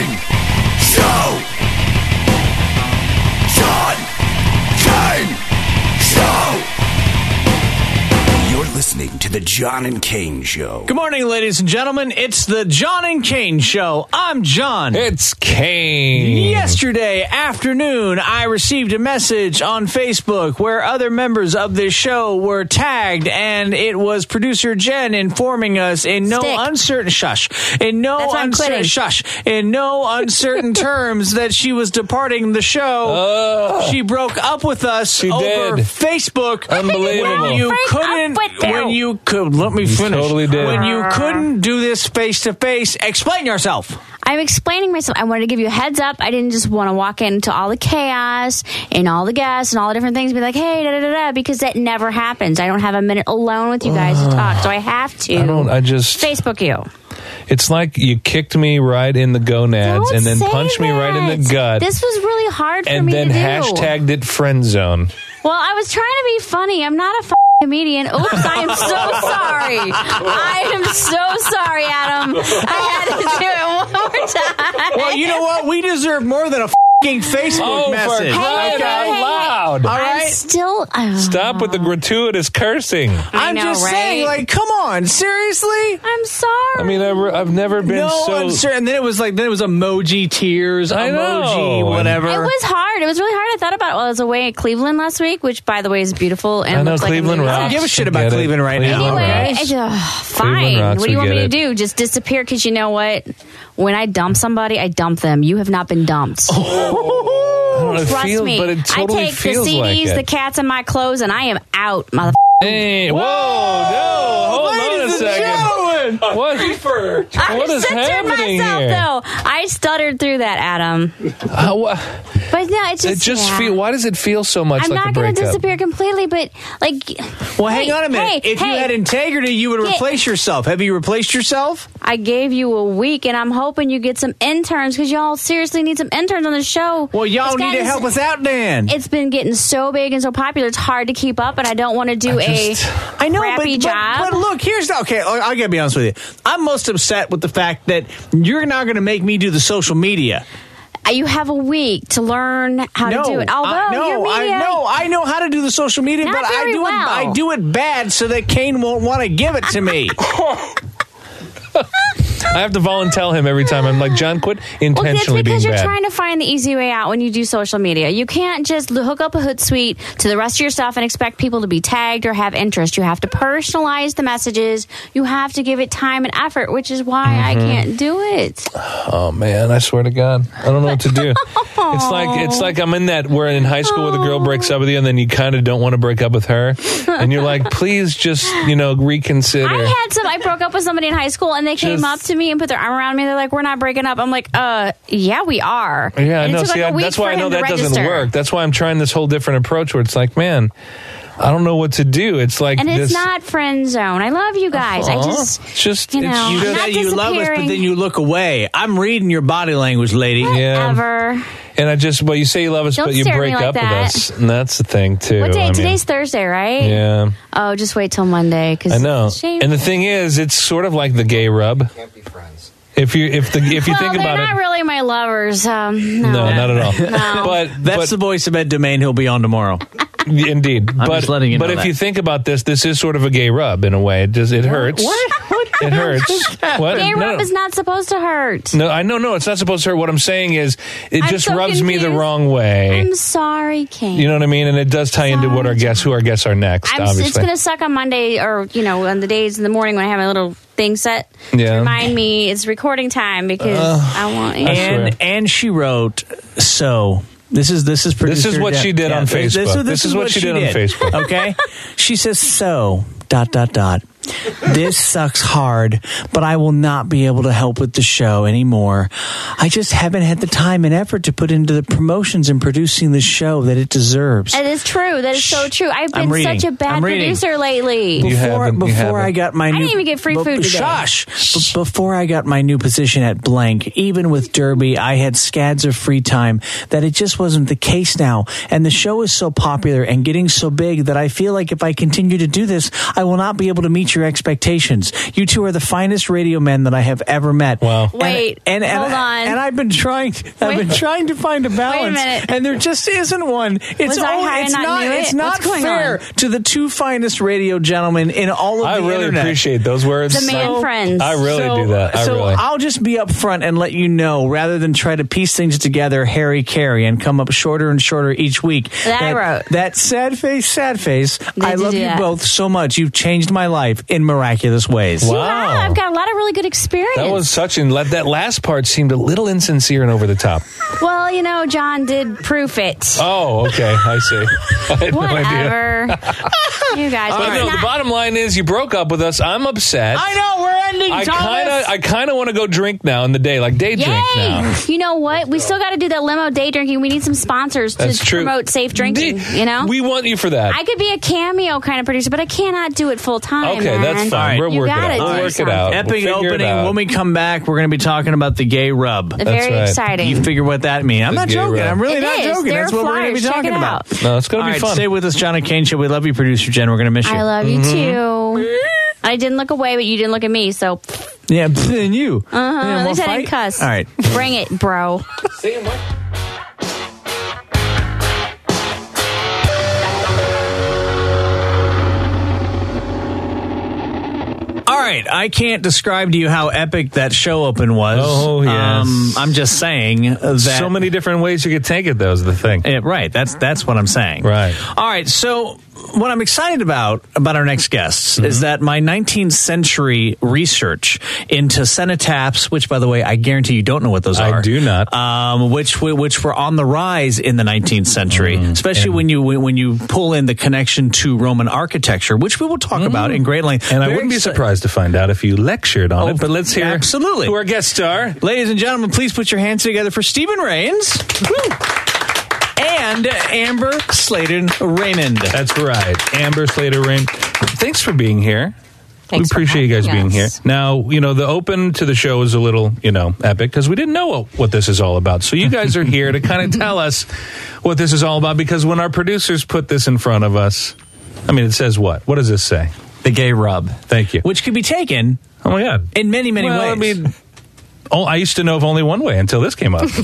Kane listening to the John and Kane Show. Good morning, ladies and gentlemen. It's the John and Kane Show. I'm John. It's Kane. Yesterday afternoon, I received a message on Facebook where other members of this show were tagged, and it was producer Jen informing us in no Stick. uncertain shush, in no That's why I'm uncertain shush, in no uncertain terms that she was departing the show. Oh, she broke up with us She over did. Facebook. Unbelievable. When you couldn't, with you. When you could, let me finish. totally did. When you couldn't do this face to face, explain yourself. I'm explaining myself. I wanted to give you a heads up. I didn't just want to walk into all the chaos and all the guests and all the different things and be like, hey, da da da da, because that never happens. I don't have a minute alone with you guys to talk, so I have to I don't. I just. Facebook you. It's like you kicked me right in the gonads Don't and then say punched me right in the that. gut, This was really hard for and me then to do. hashtagged it friend zone. Well, I was trying to be funny. I'm not a f- comedian. Oops, I am so sorry. I am so sorry, Adam. I had to do it one more time. Well, you know what? We deserve more than a fing Facebook Oh, for message. crying Hey, out hey, hey. loud! All I'm still. uh, Stop with the gratuitous cursing. I'm know, just right? saying, like, come on, seriously? I'm sorry. I mean, I've, I've never been no so. uncertain. And then it was like, then it was emoji tears, I know. emoji, whatever. It was hard. It was really hard. I thought about it while I was away at Cleveland last week, which, by the way, is beautiful. And I know looks like a Cleveland movie rocks. I don't give a shit about Get it. Cleveland right now. Cleveland Anyway, rocks. I just, ugh, fine. rocks, What do you want me get to do? Just disappear? Because you know what? When I dump somebody, I dump them. You have not been dumped. I don't know, it Trust feels, me. but it totally I take the CDs, like it. the cats, and my clothes, and I am out, mother. Hey, whoa, no, hold on a Ladies and second. gentlemen, What? I What is censored happening myself, here? though. I stuttered through that, Adam. Uh, wha- But no, it's just, it just. just yeah. feel. Why does it feel so much I'm like not going to disappear completely, but like. Well, hang on a minute. hey, if you had integrity, you would Get- replace yourself. Have you replaced yourself? I gave you a week, and I'm hoping you get some interns because y'all seriously need some interns on the show. Well, y'all It's need to help us out, Dan. It's been getting so big and so popular; it's hard to keep up, and I don't want to do I just- a I know, crappy but, job. But, but look, here's the okay. I, I gotta be honest with you. I'm most upset with the fact that you're now going to make me do the social media. Uh, you have a week to learn how no, to do it. Although I, no, your media, I know, I know how to do the social media, but I do well. it. I do it bad so that Kane won't want to give it to me. I have to volunteer him every time. I'm like, John, quit intentionally Well, that's because you're bad. trying to find the easy way out when you do social media. You can't just hook up a Hootsuite to the rest of your stuff and expect people to be tagged or have interest. You have to personalize the messages. You have to give it time and effort, which is why I Mm-hmm. can't do it. oh man, I swear to God, I don't know what to do. it's like it's like I'm in that where in high school where the girl breaks up with you, and then you kind of don't want to break up with her, and you're like, please just you know reconsider. I had some. I broke up with somebody in high school, and they came Just- up to me and put their arm around me. They're like, "We're not breaking up." I'm like, "Uh, yeah, we are." Yeah, I And it know. See, like a I, week that's why I know him to that doesn't work. That's why I'm trying this whole different approach where it's like, man, I don't know what to do. It's like And it's this. not friend zone. I love you guys. I just, It's just you it's know, You I'm just- you love us, but then you look away. I'm reading your body language, lady. yeah. Ever. And I just, well, you say you love us, Don't but you stare at break like up that. with us, and that's the thing too. What day? I mean, Today's Thursday, right? yeah, Oh, just wait till Monday. Cause I know. It's. And the thing is, it's sort of like the gay rub. Can't be friends. If you if the if you well, think they're about not it, really my lovers. Um, no. no, not at all. No. But That's but the voice of Ed Domain. He'll be on tomorrow. indeed. but just letting you but know if that. you think about this, this is sort of a gay rub in a way. It does it hurts? What? It hurts. What? Gay No, rub is not supposed to hurt. No, I know, no, it's not supposed to hurt. What I'm saying is, it I'm just so rubs me the wrong way. I'm sorry, Kane. you know what I mean? And it does tie into what our guests, who our guests are next. I'm, obviously, it's going to suck on Monday or, you know, on the days in the morning when I have my little thing set. to Yeah. Remind me it's recording time because uh, I want I and and she wrote so. This is this is This is what she did on This, Facebook. This is what she did on Facebook. Okay, she says so. Dot dot dot. This sucks hard, but I will not be able to help with the show anymore. I just haven't had the time and effort to put into the promotions and producing the show that it deserves. That is true. That is so true. I've I'm been reading. such a bad I'm reading. producer lately. You before haven't, you before I haven't. got my I new didn't even get free bu- food today. Shush. B- before I got my new position at blank, even with Derby, I had scads of free time that it just wasn't the case now. And the show is so popular and getting so big that I feel like if I continue to do this, I will not be able to meet your your expectations. You two are the finest radio men that I have ever met. Wow. Wait, and, and, hold on. And I've been trying. I've been trying to find a balance, minute. and there just isn't one. It's Was I all- high it's and not not. knew It's not What's going fair on? to the two finest radio gentlemen in all of I the really internet. appreciate those words. The man So- friends. I really so, do that. I so really. I'll just be upfront and let you know, rather than try to piece things together, Harry Carey, and come up shorter and shorter each week. That I wrote. That sad face, sad face. I love you that? both so much. You've changed my life in miraculous ways. Wow. You have. I've got a lot of really good experience. that was such and let that last part seemed a little insincere and over the top. well, you know, John did proof it. Oh, okay, I see. I had no idea. Whatever. you guys. But it's no, the bottom line is you broke up with us. I'm upset. I know we're ending. I Thomas. kind of, I kind of want to go drink now in the day, like day drink now. You know what? We still got to do that limo day drinking. We need some sponsors to That's true. promote safe drinking. D- you know, we want you for that. I could be a cameo kind of producer, but I cannot do it full time. okay, man. that's fine. We'll You work it gotta out. do We'll work it something. out. We'll Epic opening. out. When we come back, we're going to be talking about the gay rub. Very right. exciting. You figure what that means. I'm The not joking. rub. I'm really It not is. joking. There That's are what we're going to be. Check talking about. no, it's going to be right, fun. stay with us, John and Kane Show. We love you, producer Jen. We're going to miss you. I love you Mm-hmm. too. I didn't look away, but you didn't look at me. So, Yeah, and you. uh-huh. at least I didn't cuss. All right. bring it, bro. All right, I can't describe to you how epic that show open was. Oh, yes. Um, I'm just saying that. so many different ways you could take it. Though is the thing. Yeah, right. That's that's what I'm saying. Right. All right. So what I'm excited about about our next guests Mm-hmm. is that my 19th century research into cenotaphs, which by the way I guarantee you don't know what those I are. I do not. Um, which which were on the rise in the 19th century, especially Mm, and- when you when you pull in the connection to Roman architecture, which we will talk about in great length. Mm. And I wouldn't be surprised to find out if you lectured on Oh, it. But let's hear absolutely. who our guest star. Ladies and gentlemen, please put your hands together for Steven Reigns. And Amber Slater Raymond. That's right, Amber Slater Raymond. Thanks for being here. Thanks we appreciate you guys having being here. Now, you know, the open to the show is a little, you know, epic because we didn't know what, what this is all about. So you guys are here to kind of tell us what this is all about because when our producers put this in front of us, I mean, it says what? What does this say? The gay rub. Thank you. Which could be taken Oh my God. in many, many well, ways. I mean, oh, I used to know of only one way until this came up.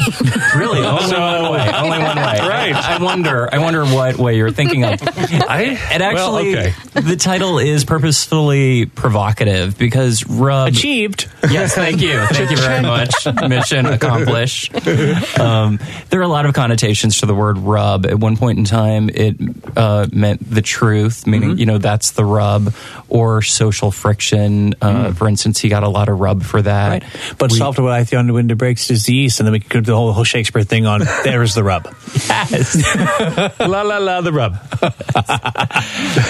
Really? Only one way. Only one way. Right. I wonder. I wonder what way you're thinking of. I, It actually, well, okay. the title is purposefully provocative because rub. Achieved. Yes, thank you. Thank you very much. Mission accomplished. Um, there are a lot of connotations to the word rub. At one point in time, it uh, meant the truth, meaning, you know, that's the rub, or social friction. Uh, For instance, he got a lot of rub for that. But We- solved what I the window breaks disease, and then we could do the whole, whole Shakespeare thing on there's the rub. Yes. la la la, the rub.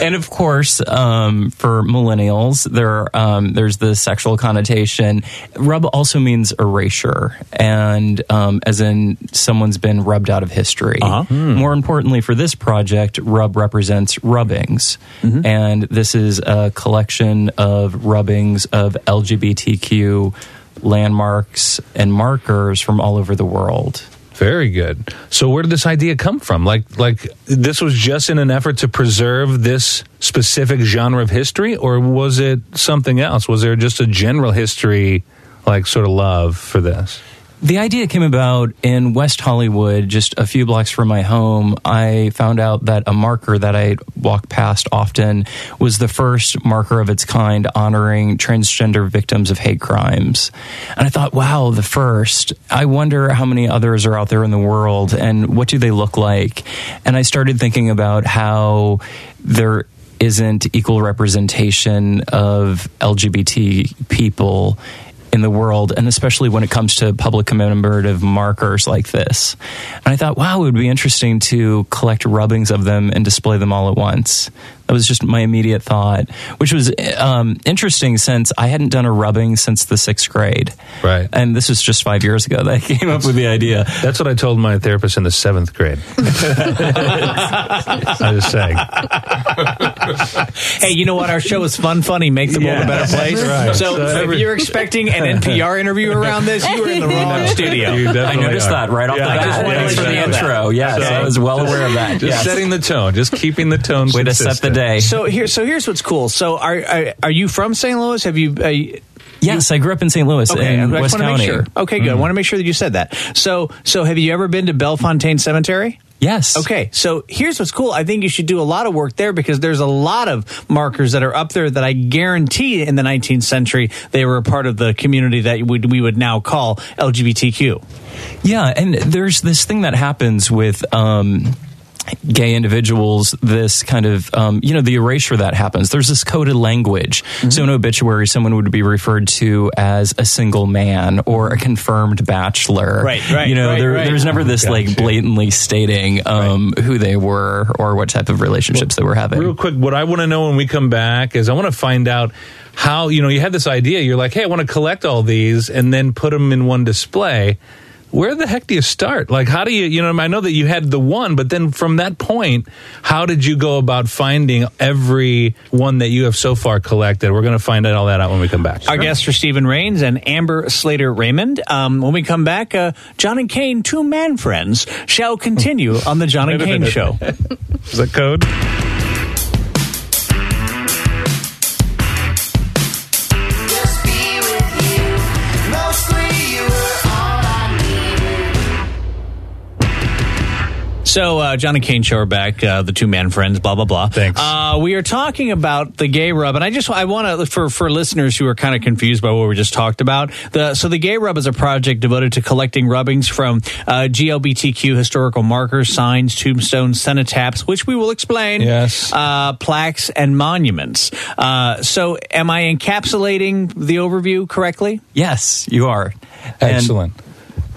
and of course, um, for millennials, there um, there's the sexual connotation. Rub also means erasure, and um, as in someone's been rubbed out of history. More importantly, for this project, rub represents rubbings, and this is a collection of rubbings of LGBTQ landmarks and markers from all over the world. Very good. So where did this idea come from? Like like this was just in an effort to preserve this specific genre of history or was it something else? Was there just a general history like sort of love for this? The idea came about in West Hollywood, just a few blocks from my home. I found out that a marker that I walk past often was the first marker of its kind honoring transgender victims of hate crimes. And I thought, wow, the first. I wonder how many others are out there in the world and what do they look like? And I started thinking about how there isn't equal representation of LGBT people in the world, and especially when it comes to public commemorative markers like this. And I thought, wow, it would be interesting to collect rubbings of them and display them all at once. That was just my immediate thought, which was um, interesting since I hadn't done a rubbing since the sixth grade. Right. And this was just five years ago that I came up with the idea. That's what I told my therapist in the seventh grade. I was saying. Hey, you know what? Our show is fun, funny, make the world a better place. Right. So, So if you're expecting an NPR interview around this, you were in the wrong studio. You I noticed are. that right off Yeah, the I bat. just wanted Thanks to for the know that. intro. Yes, So- I was well aware of that. Just yes. setting the tone, just keeping the tone. Way to set the consistent. Day. So here, so here's what's cool. So are are, are you from St. Louis? Have you? Uh, you- yes, I grew up in St. Louis Okay, in I West want to County. make sure. Okay, good. I want to make sure that you said that. So, so have you ever been to Bellefontaine Cemetery? Yes. Okay, so here's what's cool. I think you should do a lot of work there because there's a lot of markers that are up there that I guarantee in the 19th century they were a part of the community that we, we would now call LGBTQ. Yeah, and there's this thing that happens with um, gay individuals. This kind of um, you know the erasure that happens. There's this coded language. So in obituary, someone would be referred to as a single man or a confirmed bachelor. Right, right, You know, right, there, right. there's never this like Gotcha. blatantly stating um, who they were or what type of relationships they were having. Real quick, what I want to know when we come back is I want to find out how, you know, you had this idea. You're like, hey, I want to collect all these and then put them in one display. Where the heck do you start? Like, how do you, you know, I know that you had the one, but then from that point, how did you go about finding every one that you have so far collected? We're going to find out all that out when we come back. Our guests are Steven Reigns and Amber Slater Raymond. Um, when we come back, uh, John and Kane, two man friends, shall continue on the John and Kane. Show. Is that code? So, uh, John and Kane show are back, uh, the two man friends, blah, blah, blah. Thanks. Uh, we are talking about the gay rub, and I just, I want to, for, for listeners who are kind of confused by what we just talked about, the, so the gay rub is a project devoted to collecting rubbings from uh, GLBTQ historical markers, signs, tombstones, cenotaphs, which we will explain. Yes. Uh, plaques and monuments. Uh, so, am I encapsulating the overview correctly? yes, you are. And- Excellent.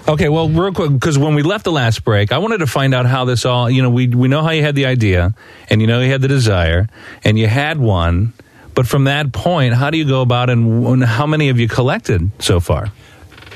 Okay, well, real quick, because when we left the last break, I wanted to find out how this all, you know, we, we know how you had the idea, and you know you had the desire, and you had one, but from that point, how do you go about and, and how many have you collected so far?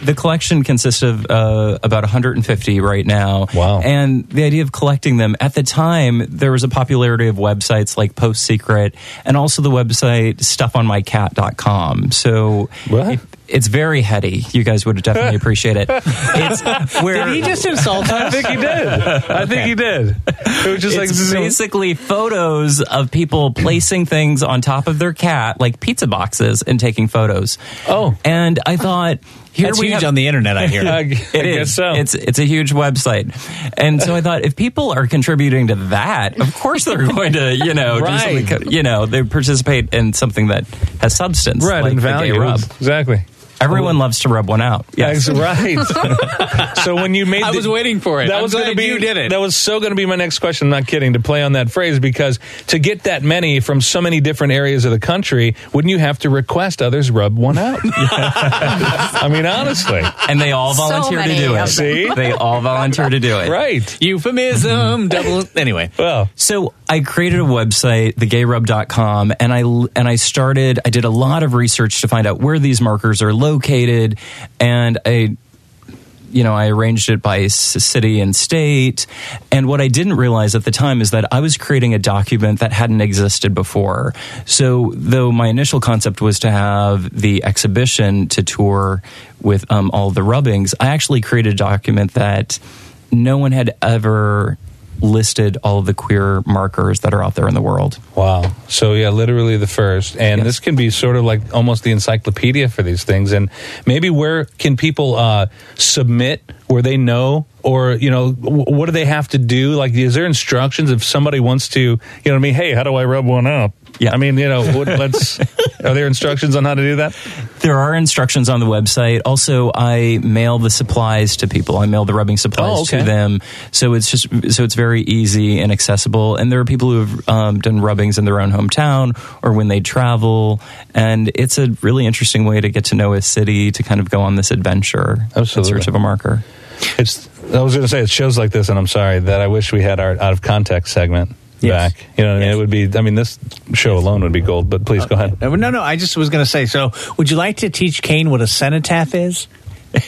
The collection consists of uh, about 150 right now. Wow. And the idea of collecting them, at the time, there was a popularity of websites like Post Secret and also the website stuffonmycat.com. So What? It- it's very heady. You guys would definitely appreciate it. It's where Did he just insult us? I think he did. I think he did. It was just like basically photos of people placing things on top of their cat, like pizza boxes, and taking photos. Oh. and I thought here That's we huge have, on the internet, I hear. I, I It guess is. so. It's it's a huge website, and so I thought if people are contributing to that, of course they're going to you know do Right. something, you know they participate in something that has substance, right like and value. rub. Exactly. Everyone loves to rub one out. Yes. That's right. so when you made, I the- was waiting for it. That I'm was going to be. you did it. That was so going to be my next question. I'm not kidding. To play on that phrase, because to get that many from so many different areas of the country, wouldn't you have to request others rub one out? I mean, honestly, and they all So volunteer to do it. See? they all volunteer to do it. right? Euphemism, double. Anyway. Well, So I created a website, thegayrub.com, and I and I started. I did a lot of research to find out where these markers are located, and I, you know, I arranged it by city and state. And what I didn't realize at the time is that I was creating a document that hadn't existed before. So though my initial concept was to have the exhibition to tour with um, all the rubbings, I actually created a document that no one had ever listed all of the queer markers that are out there in the world. Wow. So yeah, literally the first, and Yes. this can be sort of like almost the encyclopedia for these things. And maybe where can people uh, submit where they know, or you know, what do they have to do? Like, is there instructions if somebody wants to, you know, what I mean, hey, how do I rub one up? Yeah. I mean, you know, what, let's. are there instructions on how to do that? There are instructions on the website. Also, I mail the supplies to people. I mail the rubbing supplies Oh, okay. to them, so it's just so it's very easy and accessible. And there are people who have um, done rubbings in their own hometown or when they travel, and it's a really interesting way to get to know a city to kind of go on this adventure Absolutely. in search of a marker. It's. I was going to say it shows like this, and I'm sorry that I wish we had our out of context segment Yes. back. You know, what I mean, Yes. it would be. I mean, this show alone would be gold. But please go ahead. No, no, no. I just was going to say. So, would you like to teach Kane what a cenotaph is?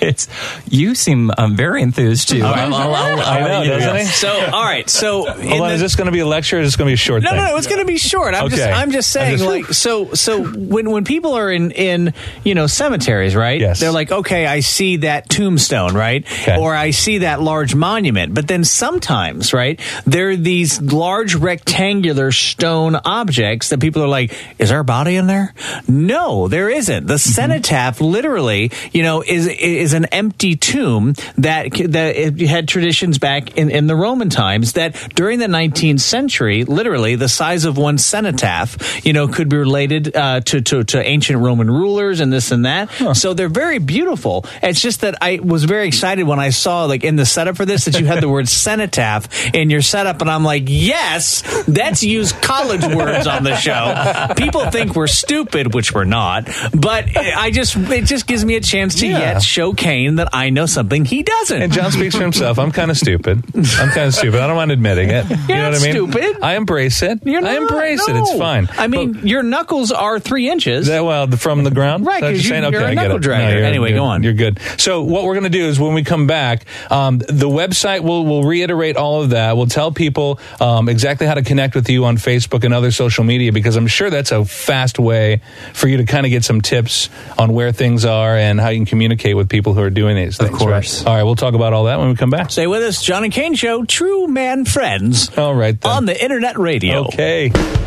It's you seem um, very enthused too. I'll- I'll- I'll- I know, I'll- doesn't he? So, all right. So, Hold on, the- is this going to be a lecture or is this going to be a short no, thing? no, no, it's going to be short. I'm just, I'm just I saying, just- like, so, so when when people are in in you know cemeteries, right? Yes. They're like, okay, I see that tombstone, right? Okay. Or I see that large monument. But then sometimes, right, there are these large rectangular stone objects that people are like, is there a body in there? No, there isn't. The Mm-hmm. cenotaph, literally, you know, is is an empty tomb that that it had traditions back in, in the Roman times that during the 19th century, literally, the size of one cenotaph, you know, could be related uh, to, to to ancient Roman rulers and this and that. So they're very beautiful. It's just that I was very excited when I saw like in the setup for this that you had the word cenotaph in your setup, and I'm like, yes, that's used college words on the show. People think we're stupid, which we're not, but I just it just gives me a chance to Yeah. yet show Kane that I know something he doesn't. And John speaks for himself. I'm kind of stupid. I'm kind of stupid. I don't mind admitting it. you know not what I mean? stupid. I embrace it. You're I not, embrace it. It's fine. I mean, your knuckles are three inches. That, well, from the ground, Right, Is that what 'cause you're saying? you're okay, I get knuckle it. dragger. you're- Anyway, you're- go on. You're good. So what we're going to do is when we come back, um, the website will will reiterate all of that. We'll tell people um, exactly how to connect with you on Facebook and other social media because I'm sure that's a fast way for you to kind of get some tips on where things are and how you can communicate with people who are doing these things. course. Right? All right, we'll talk about all that when we come back. Stay with us, John and Kane Show, True Man Friends. All right, then. On the internet radio. Okay.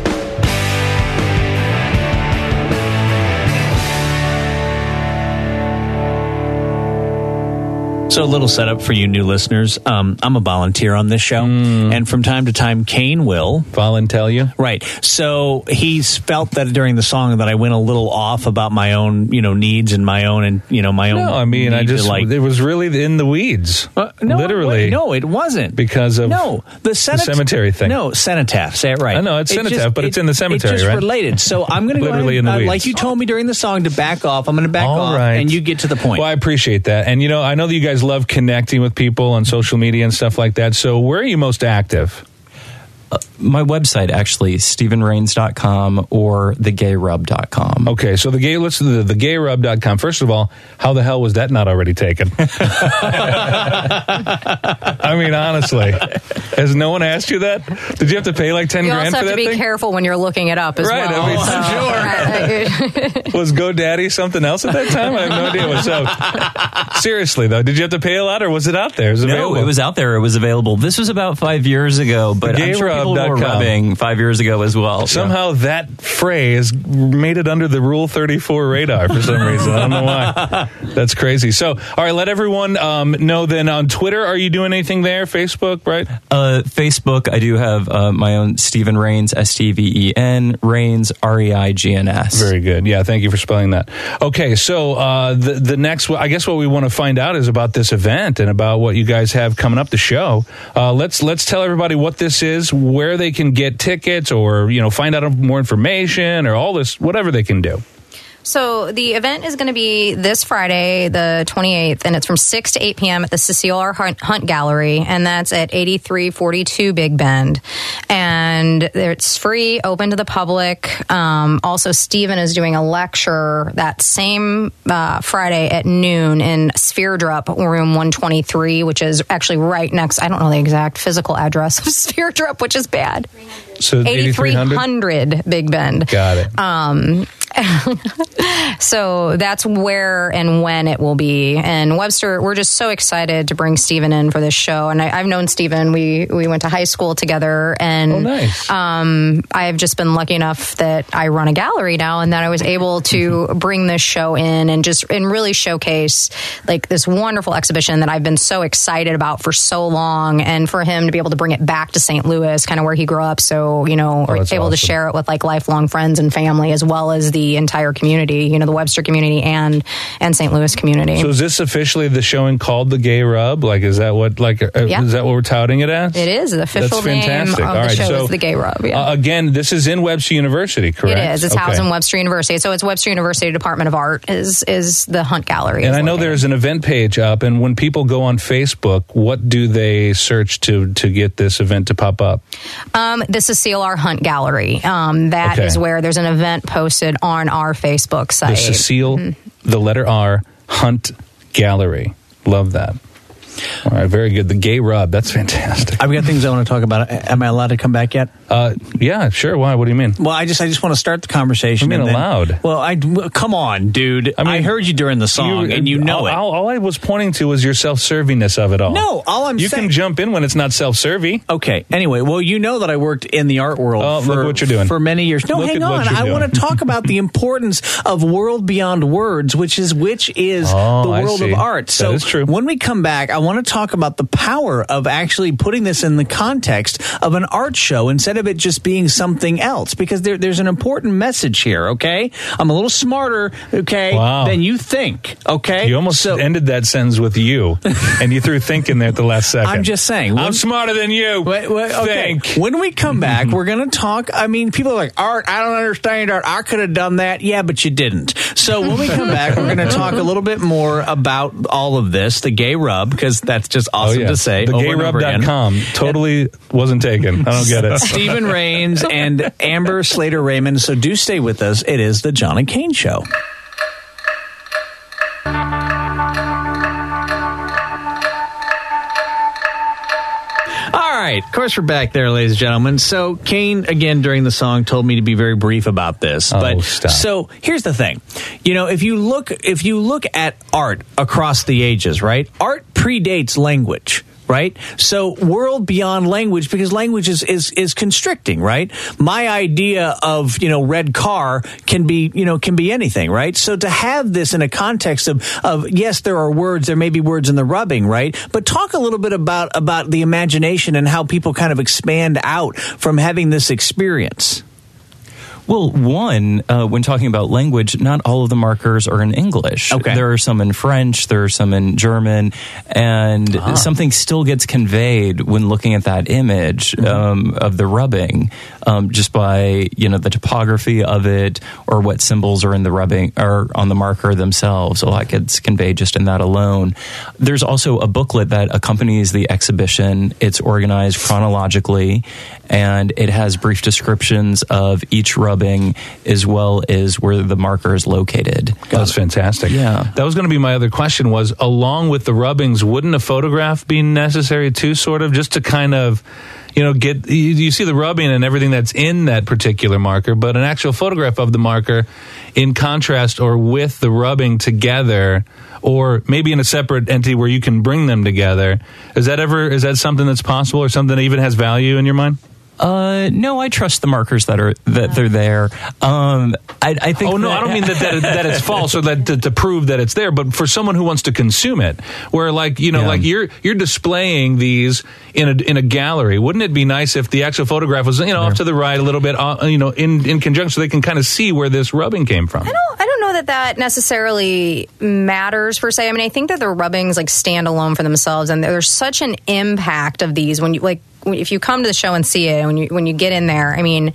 So, a little setup for you new listeners. Um, I'm a volunteer on this show, Hmm. and from time to time, Kane will. Volunteer you. Right. So he's felt that during the song that I went a little off about my own, you know, needs and my own, and you know, my own. No, I mean, I just like. it was really in the weeds. Uh, no, literally. wait, no, it wasn't Because of no the, cenot- cemetery thing. No, cenotaph. Say it right. I know, it's It cenotaph, but it's in the cemetery, It's just right? related. So I'm going to go Literally ahead, in the uh, weeds. like you told me during the song to back off. I'm going to back All off, right. and you get to the point. Well, I appreciate that. And, you know, I know that you guys love connecting with people on social media and stuff like that. So, where are you most active? My website actually, StevenReigns.com or thegayrub.com. Okay, so the gay, let's do the, the gayrub.com. First of all, how the hell was that not already taken? I mean, honestly, has no one asked you that? Did you have to pay like 10 You grand also for have to be thing? careful when you're looking it up as Right, I well. mean, So, Was GoDaddy something else at that time? I have no idea. What's up? Seriously, though, did you have to pay a lot or was it out there? Was it No, available? it was out there. It was available. This was about five years ago, but I'm sure people were Thegayrub.com. five years ago as well. Somehow that phrase made it under the Rule 34 radar for some reason. I don't know why. That's crazy. So, all right, let everyone um, know then on Twitter, are you doing anything there? Facebook, right? Uh, Facebook, I do have uh, my own Steven Reigns, S T V E N, Reigns, R E I G N S. Very good. Yeah, thank you for spelling that. Okay, so uh, the the next, I guess, what we want to find out is about this event and about what you guys have coming up the show. Uh, let's let's tell everybody what this is, where they can get tickets, or you know, find out more information, or all this, whatever they can do. So the event is going to be this Friday, the 28th, and it's from 6 to 8 p.m. at the Cecile R. Hunt, Hunt Gallery, and that's at 8342 Big Bend. And it's free, open to the public. Um, also, Steven is doing a lecture that same uh, Friday at noon in Sverdrup Room 123, which is actually right next. I don't know the exact physical address of Sverdrup, which is bad. So 8300. 8300 Big Bend. Got it. Um, so that's where and when it will be. And Webster, we're just so excited to bring Steven in for this show. And I, I've known Steven. We we went to high school together, and Oh, nice. um, I've just been lucky enough that I run a gallery now, and that I was able to bring this show in and just and really showcase like this wonderful exhibition that I've been so excited about for so long, and for him to be able to bring it back to St. Louis, kind of where he grew up. So you know, Oh, able to share it with like lifelong friends and family, as well as the entire community. You know, the Webster community and and St. Louis community. So is this officially the showing called the Gay Rub? Like, is that what like uh, Yeah. is that what we're touting it as? it is the official That's name of All the right, show so is the Gay Rub. Yeah. uh, again, this is in Webster University, correct? It is. It's Okay. housed in Webster University. So it's Webster University Department of Art is is the Hunt Gallery. And I know there's an event page up, and when people go on Facebook, what do they search to to get this event to pop up? um, this is CLR Hunt Gallery. Um, that is Okay. where there's an event posted on our Facebook The site. Cecile, Mm-hmm. the letter R, Hunt Gallery. Love that. All right, very good. The gay rub. That's fantastic. I've got things I want to talk about. Am I allowed to come back yet? Uh, yeah, sure. Why? What do you mean? Well, I just I just want to start the conversation. You mean allowed? Well, I come on, dude. I, mean, I heard you during the song, and you know all, it. All, all I was pointing to was your self-servingness of it all. No, all I'm saying. you saying- can jump in when it's not self-serving. Okay. Anyway, well, you know that I worked in the art world Oh, for look what you're doing. for many years. No, Look hang on. I doing. want to talk about the importance of world beyond words, which is which is Oh, the world of art. So when we come back, I want to talk about the power of actually putting this in the context of an art show instead of it just being something else, because there, there's an important message here. Okay, I'm a little smarter. Okay, Wow. than you think. Okay, You almost So- ended that sentence with you, and you threw think in there at the last second. I'm just saying. I'm smarter than you. Wait, wait, okay. Think. When we come back, we're going to talk. I mean, people are like, Art, I don't understand art. I could have done that. Yeah, but you didn't. So when we come back, we're going to talk a little bit more about all of this, the gay rub, because that's just Oh awesome yeah, to say. over and over again. totally wasn't taken. I don't get it. Steven Reigns and Amber Slater Raymond. So do stay with us. It is the John and Kane Show. All right, of course we're back there, ladies and gentlemen. So Kane again during the song told me to be very brief about this. Oh, but stop. so here's the thing, you know, if you look if you look at art across the ages, right? Art predates language. Right, so world beyond language because language is, is is constricting. Right, my idea of you know red car can be you know can be anything. Right, so to have this in a context of of yes, there are words, there may be words in the rubbing. Right, but talk a little bit about about the imagination and how people kind of expand out from having this experience. Well, one, uh, when talking about language, not all of the markers are in English. Okay. There are some in French, there are some in German, and Ah. something still gets conveyed when looking at that image Mm-hmm. um, of the rubbing, um, just by you know the topography of it or what symbols are in the rubbing or on the marker themselves. A lot gets conveyed just in that alone. There's also a booklet that accompanies the exhibition. It's organized chronologically, and it has brief descriptions of each rubbing as well as where the marker is located. That's fantastic. Yeah. That was going to be my other question was along with the rubbings, wouldn't a photograph be necessary too, sort of, just to kind of, you know, get, you, you see the rubbing and everything that's in that particular marker, but an actual photograph of the marker in contrast or with the rubbing together or maybe in a separate entity where you can bring them together. Is that ever, is that something that's possible or something that even has value in your mind? Uh, no, I trust the markers that are that they're there. Um, I, I think. Oh no, that- I don't mean that that, that it's false or that to, to prove that it's there, but for someone who wants to consume it, where like you know, Yeah. like you're you're displaying these in a in a gallery. Wouldn't it be nice if the actual photograph was you know off to the right a little bit, uh, you know, in in conjunction, so they can kind of see where this rubbing came from? I don't, I don't know that that necessarily matters per se. I mean, I think that the rubbings like stand alone for themselves, and there's such an impact of these when you like when, if you come to the show and see it, when you when you get in there. I mean.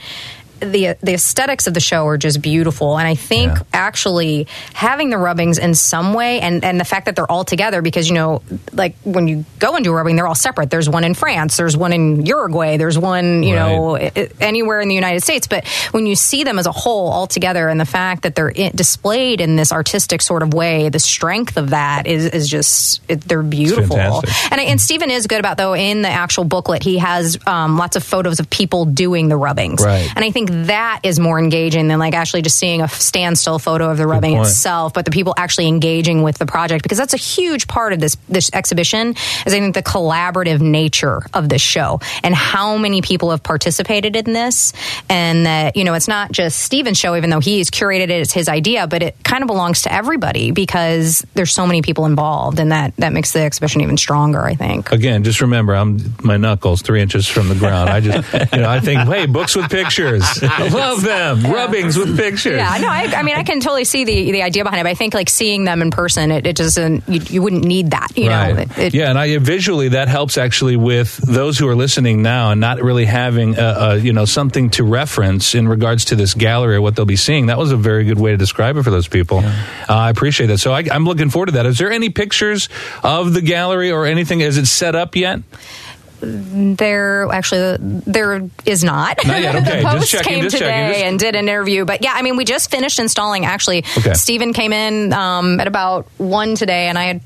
The, the aesthetics of the show are just beautiful and i think Yeah. actually having the rubbings in some way and, and the fact that they're all together because you know like when you go into a rubbing they're all separate there's one in france there's one in uruguay there's one you know Right. i- anywhere in the United States. But when you see them as a whole all together, and the fact that they're in, displayed in this artistic sort of way, the strength of that is is just it, they're beautiful. And and Steven is good about though in the actual booklet he has um, lots of photos of people doing the rubbings, Right. And I think that is more engaging than like actually just seeing a standstill photo of the rubbing itself, but the people actually engaging with the project because that's a huge part of this this exhibition is I think the collaborative nature of this show and how many people have participated in this and that you know it's not just Steven's show even though he's curated it it's his idea but it kind of belongs to everybody because there's so many people involved and that that makes the exhibition even stronger I think. Again, just remember, I'm my knuckles three inches from the ground. I just, you know, I think, hey, books with pictures, I love them. Rubbings with pictures. Yeah, no, I, I mean, I can totally see the the idea behind it. But I think like seeing them in person, it, it doesn't. You, you wouldn't need that, you know. It, it- yeah, and I visually that helps actually with those who are listening now and not really having a, a you know something to reference in regards to this gallery or what they'll be seeing. That was a very good way to describe it for those people. Uh, I appreciate that. So I, I'm looking forward to that. Is there any pictures of the gallery or anything? Is it set up yet? There actually there is not. Not yet, okay. the Just post checking, came just today checking, just- and did an interview. But yeah, I mean, we just finished installing. Actually, Okay. Steven came in um, at about one today, and I had.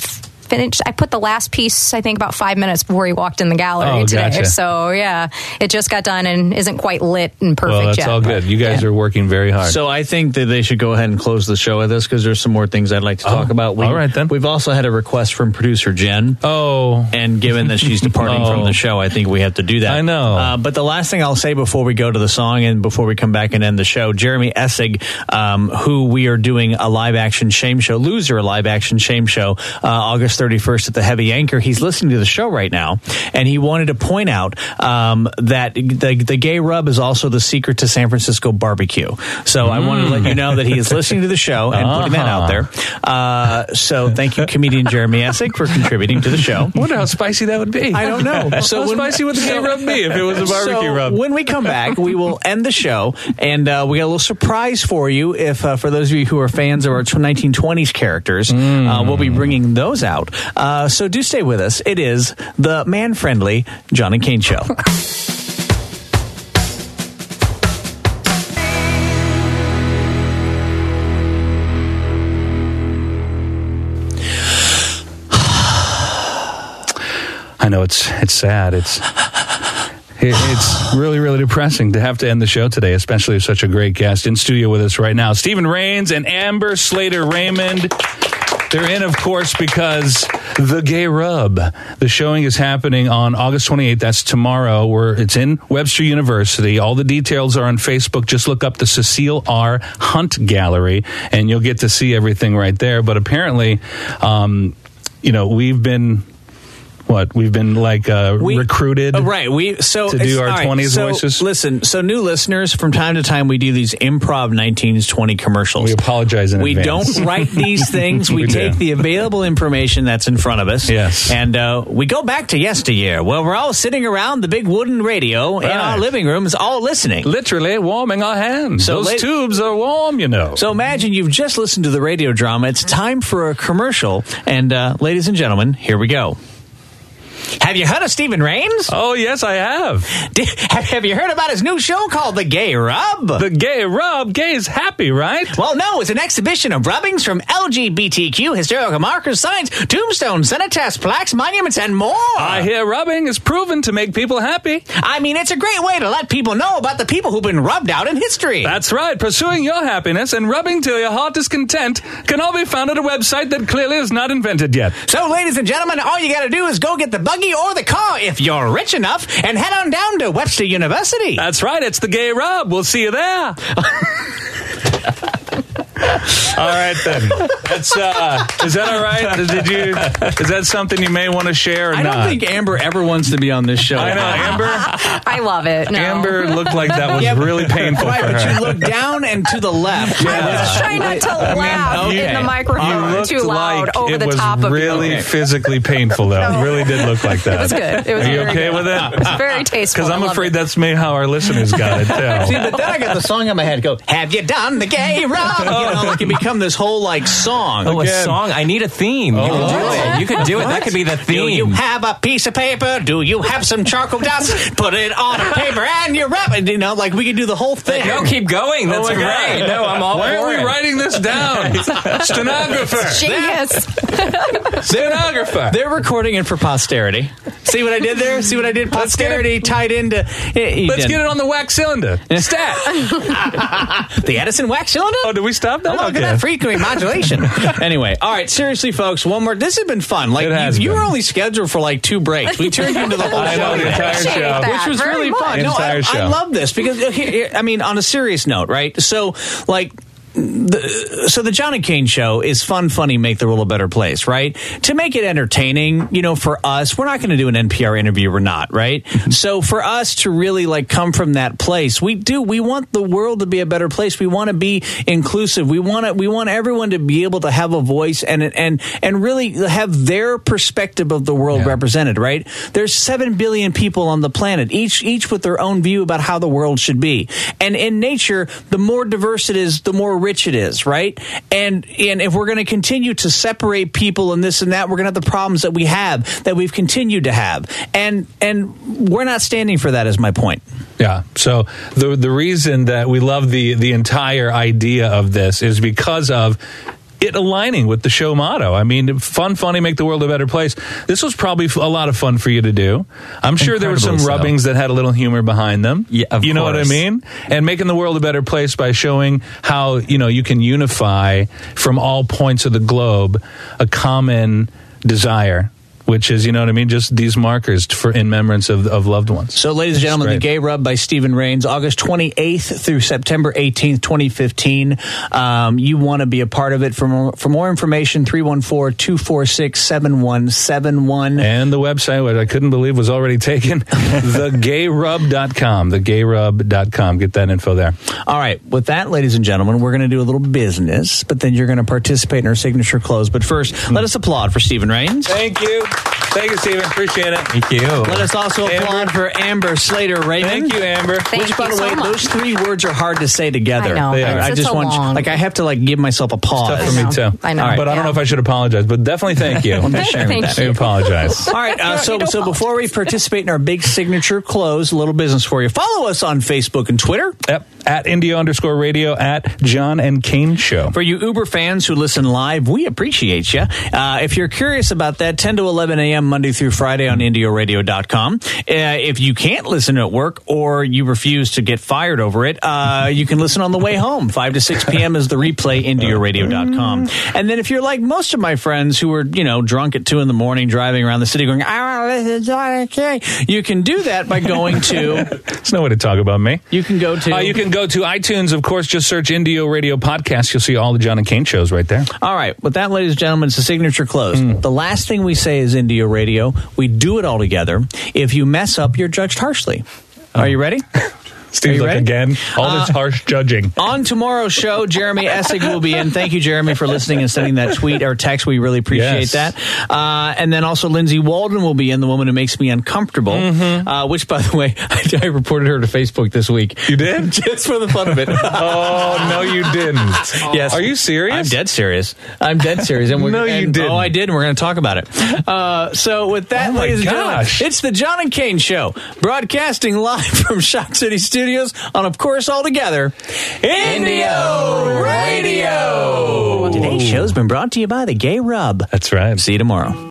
Finished. I put the last piece, I think, about five minutes before he walked in the gallery Oh, today. gotcha. So yeah, it just got done and isn't quite lit and perfect Well, that's yet. all good. You guys are working very hard. So I think that they should go ahead and close the show with this because there's some more things I'd like to talk Oh, about. We, all right, then. We've also had a request from producer Jen. oh, And given that she's departing Oh. from the show, I think we have to do that. I know. Uh, but the last thing I'll say before we go to the song and before we come back and end the show, Jeremy Essig, um, who we are doing a live action shame show, loser live action shame show, uh, August 31st at the Heavy Anchor. He's listening to the show right now, and he wanted to point out um, that the, the gay rub is also the secret to San Francisco barbecue. So I wanted to let you know that he is listening to the show and putting that out there. Uh, so thank you, comedian Jeremy Essig, for contributing to the show. I wonder how spicy that would be. I don't know. So how when- spicy would the gay rub be if it was a barbecue so rub? When we come back, we will end the show, and uh, we got a little surprise for you. If uh, for those of you who are fans of our 1920s characters, uh, we'll be bringing those out. Uh, so do stay with us. It is the man-friendly John and Kane show. I know it's it's sad. It's it, it's really really depressing to have to end the show today, especially with such a great guest in studio with us right now, Steven Reigns and Amber Slater Raymond. They're in, of course, because the Gay Rub. The showing is happening on August 28th. That's tomorrow. Where it's in Webster University. All the details are on Facebook. Just look up the Cecile R. Hunt Gallery, and you'll get to see everything right there. But apparently, um, you know, we've been what we've been like uh, We- recruited. Oh, right. We so to do our right, 20s so voices? Listen, so new listeners, from time to time, we do these improv 19s 20 commercials. We apologize in advance. We advance. don't write these things. We, We do. take the available information that's in front of us. Yes. And uh, we go back to yesteryear, where we're all sitting around the big wooden radio in our living rooms, all listening. Literally warming our hands. So Those late- tubes are warm, you know. So imagine you've just listened to the radio drama. It's time for a commercial. And uh, ladies and gentlemen, here we go. Have you heard of Steven Reigns? oh yes, I have. Di- Have have you heard about his new show called The Gay Rub? The gay rub. Gay is happy, right? well, no, it's an exhibition of rubbings from LGBTQ historical markers, signs, tombstones, cenotaphs, plaques, monuments, and more. I hear rubbing is proven to make people happy. I mean, it's a great way to let people know about the people who've been rubbed out in history. That's right. Pursuing your happiness and rubbing till your heart is content can all be found at a website that clearly is not invented yet. so, ladies and gentlemen, all you got to do is go get the buggy or the car if you're rich enough and head on down to Webster University. That's right. It's the gay rub. We'll see you there. all right then. That's uh is that all right? Did you is that something you may want to share or? I not? don't think Amber ever wants to be on this show. I know Amber. I love it. No. Amber looked like that was really painful Right, for but you look down and to the left. I was trying not to laugh okay. in the microphone too loud like over it the was top of really you. physically painful though. It really did look like that. It was good. It was Are you very okay good. with it? It's very tasteful. Because I I'm afraid it. that's me how our listeners got it too. See, but then I got the song in my head. Go, have you done the gay rub? You know, like it can become this whole like song. Oh, a song? I need a theme. Oh, you can do it. You could do it. That could be the theme. Do you have a piece of paper? Do you have some charcoal dust? Put it on a paper and you rub it. You know, like we could do the whole thing. No, keep going. Oh That's Oh great. God. No, I'm all Why for are we it. writing this down? Stenographer. Genius. Stenographer. They're recording it for posterity. See what I did there? See what I did? Posterity tied into. Eh, Let's get it on the wax cylinder. Stat. the Edison wax cylinder. Oh, did we stop that? Oh, look at that frequency modulation. anyway, all right, seriously, folks, one more. This has been fun. Like It has you, you been. were only scheduled for like two breaks. We turned you into the whole I show, know, the entire show. which was really much. fun. No, I, I love this because here- here- I mean, on a serious note, right? So, like. The, so the John and Kane show is fun, funny, make the world a better place, right? To make it entertaining, you know, for us, we're not going to do an NPR interview, we're not, right? Mm-hmm. so for us to really like come from that place, we do. We want the world to be a better place. We want to be inclusive. We want to. We want everyone to be able to have a voice and and and really have their perspective of the world Yeah. represented, right? There's seven billion people on the planet, each each with their own view about how the world should be. And in nature, the more diverse it is, the more rich it is, right? And and if we're going to continue to separate people and this and that, we're going to have the problems that we have that we've continued to have, and and we're not standing for that. Is my point. Yeah. So the the reason that we love the the entire idea of this is because of it aligning with the show motto. I mean, fun, funny, make the world a better place. This was probably a lot of fun for you to do. I'm sure there were some so. rubbings that had a little humor behind them. Yeah, you know what I mean? And making the world a better place by showing how, you know, you can unify from all points of the globe a common desire, which is, you know what I mean, just these markers for in remembrance of, of loved ones. So, ladies and gentlemen, great. The Gay Rub by Steven Reigns, August 28th through September 18th, 2015. Um, you want to be a part of it. For more, for more information, 314 246 7171. And the website, which I couldn't believe was already taken, thegayrub.com. Thegayrub.com. Get that info there. All right. With that, ladies and gentlemen, we're going to do a little business, but then you're going to participate in our signature close. But first, let us applaud for Steven Reigns. Thank you. Thank you, Steven. Appreciate it. Thank you. Let us also Amber. applaud for Amber Slater Raymond. Thank you, Amber. Thank Which, by you the way, so much. those three words are hard to say together. I know. They are. I just so want, long. like, I have to like give myself a pause. Tough for me, too. I know. All right. But I don't know if I should apologize, but definitely thank you. I'm just sharing Thank that. I apologize. All right. Uh, so, so before we participate in our big signature close, a little business for you. Follow us on Facebook and Twitter. Yep. At Indio underscore radio at John and Kane Show. For you Uber fans who listen live, we appreciate you. Uh, if you're curious about that, 10 to 11 a.m. Monday through Friday on IndioRadio.com. Uh, if you can't listen at work or you refuse to get fired over it, uh, you can listen on the way home. 5 to 6 p.m. is the replay, IndioRadio.com. And then if you're like most of my friends who are, you know, drunk at 2 in the morning driving around the city going, want to listen to John and Kay," you can do that by going to, There's no way to talk about me. you can go to, Uh, you can go to iTunes, of course, just search Indio Radio Podcast. You'll see all the John and Kane shows right there. All right. With that, ladies and gentlemen, it's a signature close. The last thing we say is Indio Radio. We do it all together. If you mess up, you're judged harshly. Are you ready? Steve's like, ready? again, all this harsh judging. On tomorrow's show, Jeremy Essig will be in. Thank you, Jeremy, for listening and sending that tweet or text. We really appreciate Yes. that. Uh, and then also Lindsay Walden will be in, the woman who makes me uncomfortable. Uh, which, by the way, I, I reported her to Facebook this week. You did? Just for the fun of it. Oh, no, you didn't. Yes. Are you serious? I'm dead serious. I'm dead serious. And we're, No, you didn't. Oh, I did, and we're going to talk about it. Uh, so, with that, Oh, ladies and gentlemen, it's the John and Kane Show, broadcasting live from Shock City Studios on, of course, all together, Indio Radio. Today's show's been brought to you by the Gay Rub. That's right. See you tomorrow.